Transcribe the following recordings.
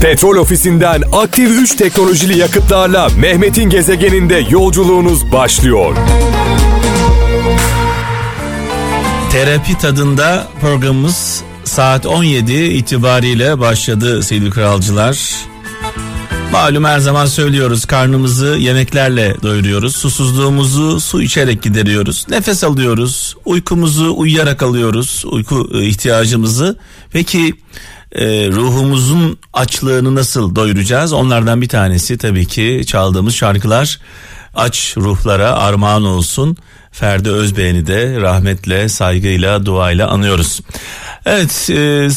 Petrol ofisinden aktif 3 teknolojili yakıtlarla Mehmet'in gezegeninde yolculuğunuz başlıyor. Terapi tadında programımız saat 17 itibariyle başladı sevgili kralcılar. Malum her zaman söylüyoruz karnımızı yemeklerle doyuruyoruz. Susuzluğumuzu su içerek gideriyoruz. Nefes alıyoruz. Uykumuzu uyuyarak alıyoruz. Uyku e, ihtiyacımızı. Peki e, ruhumuzun açlığını nasıl doyuracağız? Onlardan bir tanesi tabii ki çaldığımız şarkılar aç ruhlara armağan olsun. Ferdi Özbeğen'i de rahmetle, saygıyla, duayla anıyoruz. Evet e,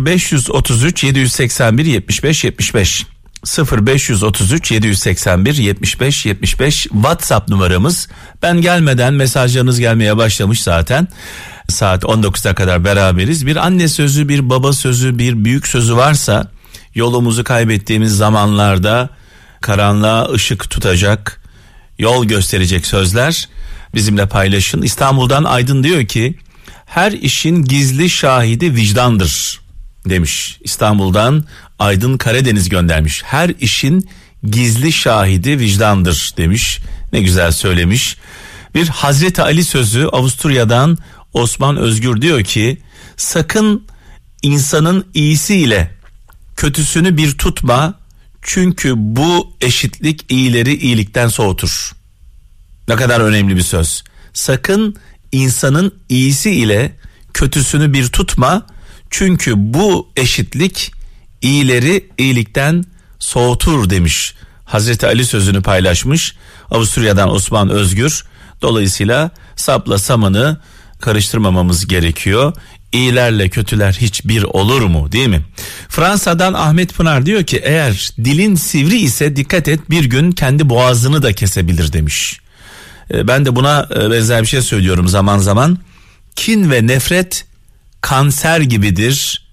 0533 781 75 75 0533 781 75 75 WhatsApp numaramız. Ben gelmeden mesajlarınız gelmeye başlamış zaten. Saat 19'a kadar beraberiz. Bir anne sözü, bir baba sözü, bir büyük sözü varsa yolumuzu kaybettiğimiz zamanlarda karanlığa ışık tutacak, yol gösterecek sözler bizimle paylaşın. İstanbul'dan Aydın diyor ki her işin gizli şahidi vicdandır demiş. İstanbul'dan Aydın Karadeniz göndermiş. Her işin gizli şahidi vicdandır demiş. Ne güzel söylemiş. Bir Hazreti Ali sözü Avusturya'dan Osman Özgür diyor ki sakın insanın iyisiyle kötüsünü bir tutma çünkü bu eşitlik iyileri iyilikten soğutur. Ne kadar önemli bir söz. Sakın insanın iyisi ile kötüsünü bir tutma çünkü bu eşitlik iyileri iyilikten soğutur demiş. Hazreti Ali sözünü paylaşmış. Avusturya'dan Osman Özgür. Dolayısıyla sapla samanı karıştırmamamız gerekiyor. İyilerle kötüler hiçbir olur mu değil mi? Fransa'dan Ahmet Pınar diyor ki eğer dilin sivri ise dikkat et bir gün kendi boğazını da kesebilir demiş. E, ben de buna e, benzer bir şey söylüyorum zaman zaman. Kin ve nefret kanser gibidir.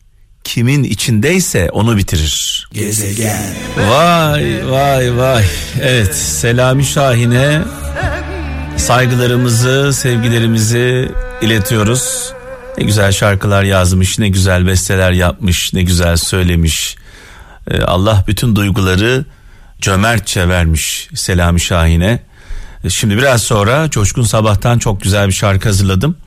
Kimin içindeyse onu bitirir. Gezegen. Vay vay vay. Evet Selami Şahin'e saygılarımızı, sevgilerimizi iletiyoruz. Ne güzel şarkılar yazmış, ne güzel besteler yapmış, ne güzel söylemiş. Ee, Allah bütün duyguları cömertçe vermiş Selami Şahin'e. Ee, şimdi biraz sonra Coşkun Sabah'tan çok güzel bir şarkı hazırladım.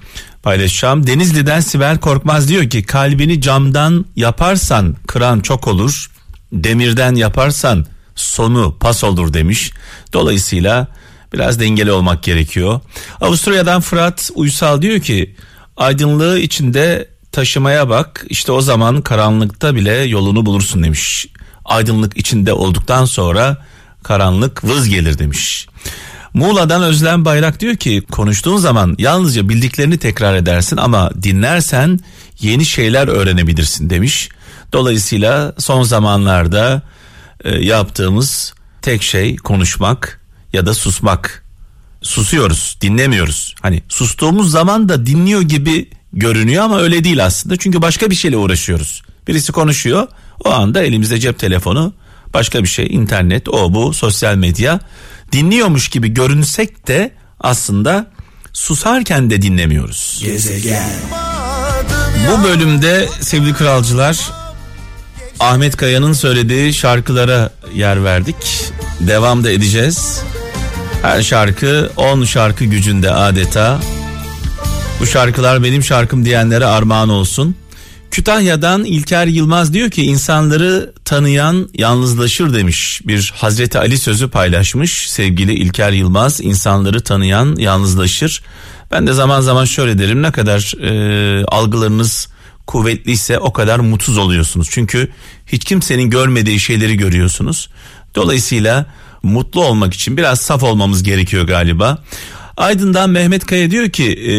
Paylaşacağım. Denizli'den Sibel Korkmaz diyor ki kalbini camdan yaparsan kıran çok olur. Demirden yaparsan sonu pas olur demiş. Dolayısıyla biraz dengeli olmak gerekiyor. Avusturya'dan Fırat Uysal diyor ki aydınlığı içinde taşımaya bak işte o zaman karanlıkta bile yolunu bulursun demiş. Aydınlık içinde olduktan sonra karanlık vız gelir demiş. Muğla'dan Özlem Bayrak diyor ki konuştuğun zaman yalnızca bildiklerini tekrar edersin ama dinlersen yeni şeyler öğrenebilirsin demiş. Dolayısıyla son zamanlarda e, yaptığımız tek şey konuşmak ya da susmak. Susuyoruz, dinlemiyoruz. Hani sustuğumuz zaman da dinliyor gibi görünüyor ama öyle değil aslında. Çünkü başka bir şeyle uğraşıyoruz. Birisi konuşuyor, o anda elimizde cep telefonu, başka bir şey, internet, o bu, sosyal medya dinliyormuş gibi görünsek de aslında susarken de dinlemiyoruz. Gezegen. Bu bölümde sevgili kralcılar Ahmet Kaya'nın söylediği şarkılara yer verdik. Devam da edeceğiz. Her şarkı 10 şarkı gücünde adeta. Bu şarkılar benim şarkım diyenlere armağan olsun. Kütahya'dan İlker Yılmaz diyor ki insanları tanıyan yalnızlaşır demiş. Bir Hazreti Ali sözü paylaşmış sevgili İlker Yılmaz. insanları tanıyan yalnızlaşır. Ben de zaman zaman şöyle derim ne kadar e, algılarınız kuvvetliyse o kadar mutsuz oluyorsunuz. Çünkü hiç kimsenin görmediği şeyleri görüyorsunuz. Dolayısıyla mutlu olmak için biraz saf olmamız gerekiyor galiba. Aydın'dan Mehmet Kaya diyor ki e,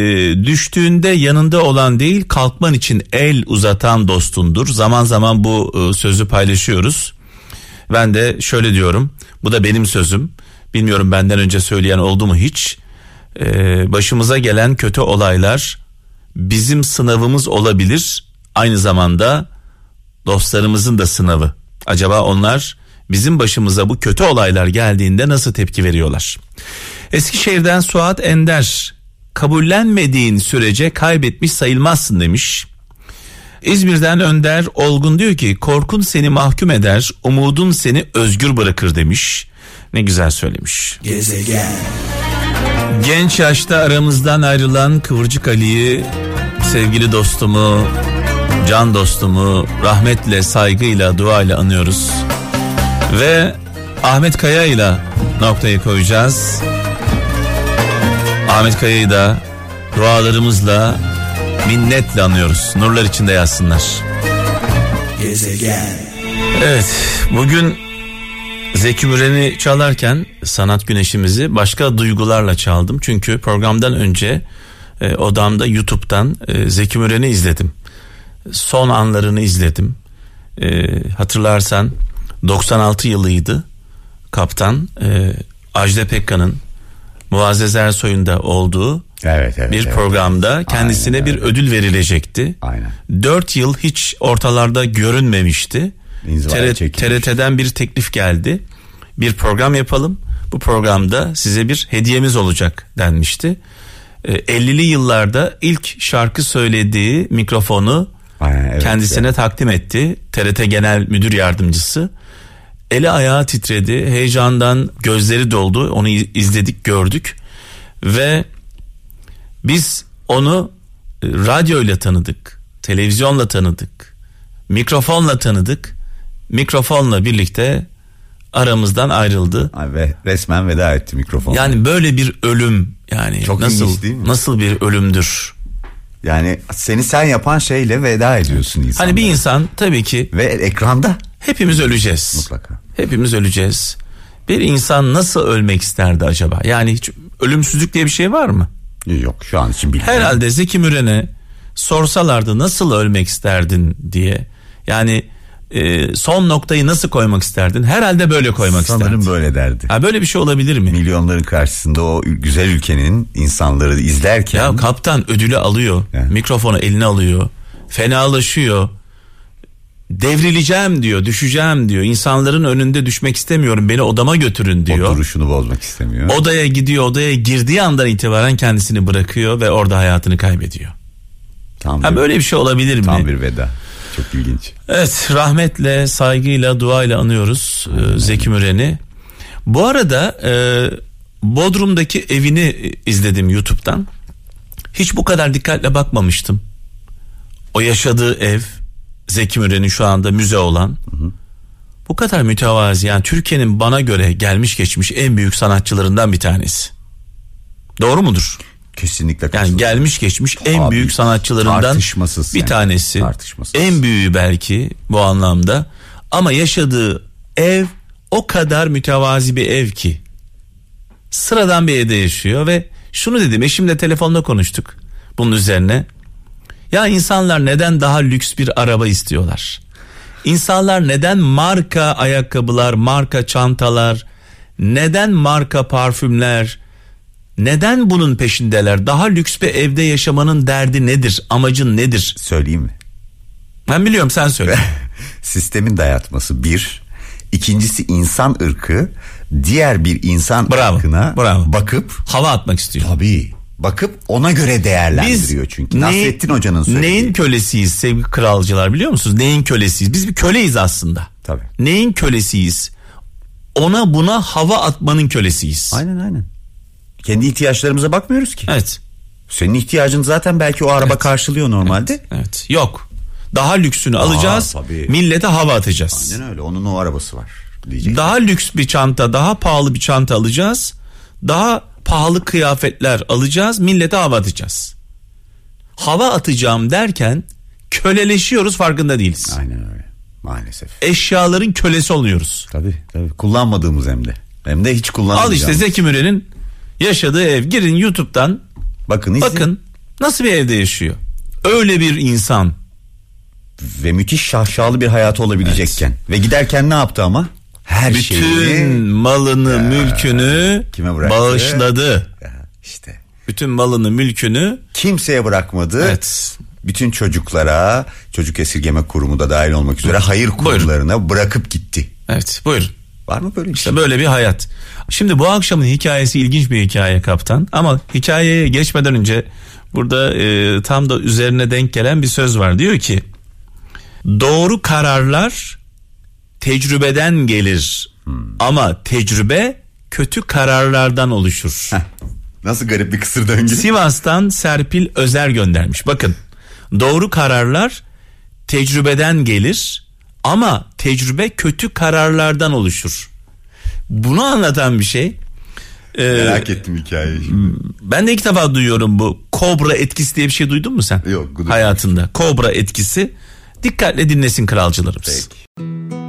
düştüğünde yanında olan değil kalkman için el uzatan dostundur. Zaman zaman bu e, sözü paylaşıyoruz. Ben de şöyle diyorum bu da benim sözüm. Bilmiyorum benden önce söyleyen oldu mu hiç. E, başımıza gelen kötü olaylar bizim sınavımız olabilir. Aynı zamanda dostlarımızın da sınavı. Acaba onlar bizim başımıza bu kötü olaylar geldiğinde nasıl tepki veriyorlar? Eskişehir'den Suat Ender kabullenmediğin sürece kaybetmiş sayılmazsın demiş. İzmir'den Önder Olgun diyor ki korkun seni mahkum eder, umudun seni özgür bırakır demiş. Ne güzel söylemiş. Gezegen. Genç yaşta aramızdan ayrılan Kıvırcık Ali'yi sevgili dostumu, can dostumu rahmetle, saygıyla, duayla anıyoruz. Ve Ahmet Kaya ile noktayı koyacağız. Ahmet Kaya'yı da dualarımızla minnetle anıyoruz. Nurlar içinde yazsınlar. Gezegen. Evet bugün Zeki Müren'i çalarken sanat güneşimizi başka duygularla çaldım. Çünkü programdan önce e, odamda YouTube'dan e, Zeki Müren'i izledim. Son anlarını izledim. E, hatırlarsan 96 yılıydı. Kaptan e, Ajda Pekkan'ın Muazzez Ersoy'un da olduğu evet, evet, bir evet. programda kendisine Aynen, bir evet. ödül verilecekti. Aynen. 4 yıl hiç ortalarda görünmemişti. TRT, TRT'den bir teklif geldi. Bir program yapalım. Bu programda size bir hediyemiz olacak denmişti. 50'li ee, yıllarda ilk şarkı söylediği mikrofonu Aynen, evet, kendisine evet. takdim etti. TRT Genel Müdür Yardımcısı. Eli ayağı titredi. Heyecandan gözleri doldu. Onu izledik, gördük. Ve biz onu e, radyoyla tanıdık. Televizyonla tanıdık. Mikrofonla tanıdık mikrofonla birlikte aramızdan ayrıldı. Ve resmen veda etti mikrofon. Yani böyle bir ölüm yani Çok nasıl değil mi? nasıl bir ölümdür? Yani seni sen yapan şeyle veda ediyorsun insan. Hani bir insan tabii ki ve ekranda hepimiz öleceğiz. Mutlaka. Hepimiz öleceğiz. Bir insan nasıl ölmek isterdi acaba? Yani hiç ölümsüzlük diye bir şey var mı? Yok şu an için bilmiyorum. Herhalde Zeki Müren'e sorsalardı nasıl ölmek isterdin diye. Yani e, son noktayı nasıl koymak isterdin? Herhalde böyle koymak Sanırım isterdin. Sanırım böyle derdi. Ha böyle bir şey olabilir mi? Milyonların karşısında o güzel ülkenin insanları izlerken. Ya kaptan ödülü alıyor. Yani. Mikrofonu eline alıyor. Fenalaşıyor. Devrileceğim diyor, düşeceğim diyor. İnsanların önünde düşmek istemiyorum. Beni odama götürün diyor. O duruşunu bozmak istemiyor. Odaya gidiyor. Odaya girdiği andan itibaren kendisini bırakıyor ve orada hayatını kaybediyor. Tam ha bir, böyle bir şey olabilir tam mi? Tam bir veda. Çok ilginç. Evet rahmetle, saygıyla, duayla anıyoruz e, Zeki Müren'i. Bu arada e, Bodrum'daki evini izledim YouTube'dan. Hiç bu kadar dikkatle bakmamıştım. O yaşadığı ev Zeki Müren'in şu anda müze olan. Hı hı. Bu kadar mütevazi yani Türkiye'nin bana göre gelmiş geçmiş en büyük sanatçılarından bir tanesi. Doğru mudur? Kesinlikle Yani gelmiş geçmiş en Abi, büyük sanatçılarından bir yani. tanesi. Tartışmasız. En büyüğü belki bu anlamda. Ama yaşadığı ev o kadar mütevazi bir ev ki. Sıradan bir evde yaşıyor ve şunu dedim eşimle telefonda konuştuk bunun üzerine. Ya insanlar neden daha lüks bir araba istiyorlar? İnsanlar neden marka ayakkabılar, marka çantalar, neden marka parfümler, neden bunun peşindeler? Daha lüks bir evde yaşamanın derdi nedir? Amacın nedir? Söyleyeyim mi? Ben biliyorum sen söyle. Sistemin dayatması bir. İkincisi insan ırkı diğer bir insan bravo, ırkına bravo. bakıp hava atmak istiyor. Tabii. Bakıp ona göre değerlendiriyor Biz çünkü. Nasrettin Hoca'nın söylediği. Neyin kölesiyiz sevgili kralcılar biliyor musunuz? Neyin kölesiyiz? Biz bir köleyiz aslında. Tabii. Neyin kölesiyiz? Ona buna hava atmanın kölesiyiz. Aynen aynen. Kendi ihtiyaçlarımıza bakmıyoruz ki. Evet. Senin ihtiyacın zaten belki o araba evet. karşılıyor normalde. Evet. evet. Yok. Daha lüksünü Aa, alacağız. Tabii. Millete hava atacağız. Aynen öyle. Onun o arabası var. Diyecek. Daha lüks bir çanta, daha pahalı bir çanta alacağız. Daha pahalı kıyafetler alacağız. Millete hava atacağız. Hava atacağım derken köleleşiyoruz farkında değiliz. Aynen öyle. Maalesef. Eşyaların kölesi oluyoruz. Tabii tabii. Kullanmadığımız hem de. Hem de hiç kullanmadığımız. Al işte Zeki Müren'in yaşadığı ev. Girin YouTube'dan. Bakın izleyin. Bakın nasıl bir evde yaşıyor. Öyle bir insan. Ve müthiş şahşalı bir hayatı olabilecekken. Evet. Ve giderken ne yaptı ama? Her Bütün şeyini, malını, ya, mülkünü kime bıraktı? bağışladı. Ya, işte. Bütün malını, mülkünü kimseye bırakmadı. Evet. Bütün çocuklara, çocuk esirgeme kurumu da dahil olmak üzere hayır kurumlarına buyurun. bırakıp gitti. Evet, buyurun. Var mı böyle bir işte şey? böyle bir hayat. Şimdi bu akşamın hikayesi ilginç bir hikaye kaptan. Ama hikayeye geçmeden önce burada e, tam da üzerine denk gelen bir söz var. Diyor ki Doğru kararlar tecrübeden gelir. Hmm. Ama tecrübe kötü kararlardan oluşur. Heh, nasıl garip bir kısır döngü. Sivas'tan Serpil Özer göndermiş. Bakın doğru kararlar tecrübeden gelir ama tecrübe kötü kararlardan oluşur. Bunu anlatan bir şey. Ee, Merak ettim hikayeyi. Ben de ilk defa duyuyorum bu kobra etkisi diye bir şey duydun mu sen? Yok. Hayatında. Kobra etkisi. Dikkatle dinlesin kralcılarımız. Peki.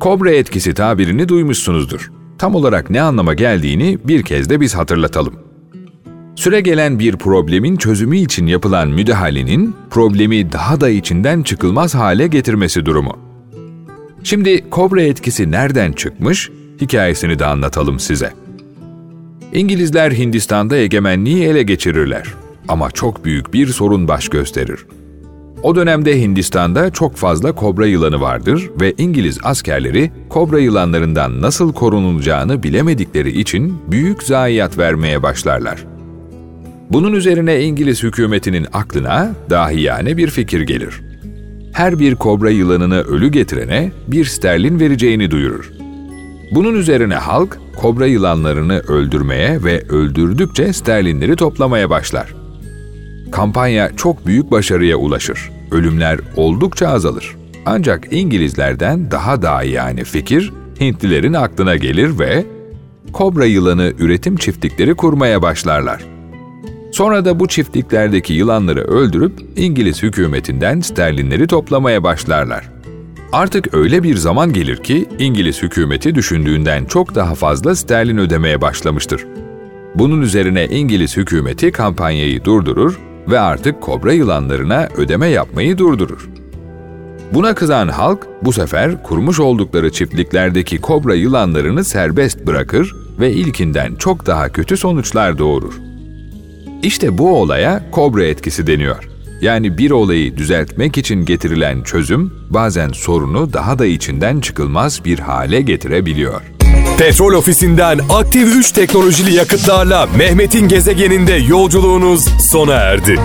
Kobra etkisi tabirini duymuşsunuzdur. Tam olarak ne anlama geldiğini bir kez de biz hatırlatalım. Süre gelen bir problemin çözümü için yapılan müdahalenin problemi daha da içinden çıkılmaz hale getirmesi durumu. Şimdi kobra etkisi nereden çıkmış? Hikayesini de anlatalım size. İngilizler Hindistan'da egemenliği ele geçirirler ama çok büyük bir sorun baş gösterir. O dönemde Hindistan'da çok fazla kobra yılanı vardır ve İngiliz askerleri kobra yılanlarından nasıl korunulacağını bilemedikleri için büyük zayiat vermeye başlarlar. Bunun üzerine İngiliz hükümetinin aklına dahiyane bir fikir gelir. Her bir kobra yılanını ölü getirene bir sterlin vereceğini duyurur. Bunun üzerine halk kobra yılanlarını öldürmeye ve öldürdükçe sterlinleri toplamaya başlar. Kampanya çok büyük başarıya ulaşır. Ölümler oldukça azalır. Ancak İngilizlerden daha daha yani fikir Hintlilerin aklına gelir ve kobra yılanı üretim çiftlikleri kurmaya başlarlar. Sonra da bu çiftliklerdeki yılanları öldürüp İngiliz hükümetinden sterlinleri toplamaya başlarlar. Artık öyle bir zaman gelir ki İngiliz hükümeti düşündüğünden çok daha fazla sterlin ödemeye başlamıştır. Bunun üzerine İngiliz hükümeti kampanyayı durdurur ve artık kobra yılanlarına ödeme yapmayı durdurur. Buna kızan halk bu sefer kurmuş oldukları çiftliklerdeki kobra yılanlarını serbest bırakır ve ilkinden çok daha kötü sonuçlar doğurur. İşte bu olaya kobra etkisi deniyor. Yani bir olayı düzeltmek için getirilen çözüm bazen sorunu daha da içinden çıkılmaz bir hale getirebiliyor. Petrol ofisinden aktif 3 teknolojili yakıtlarla Mehmet'in gezegeninde yolculuğunuz sona erdi.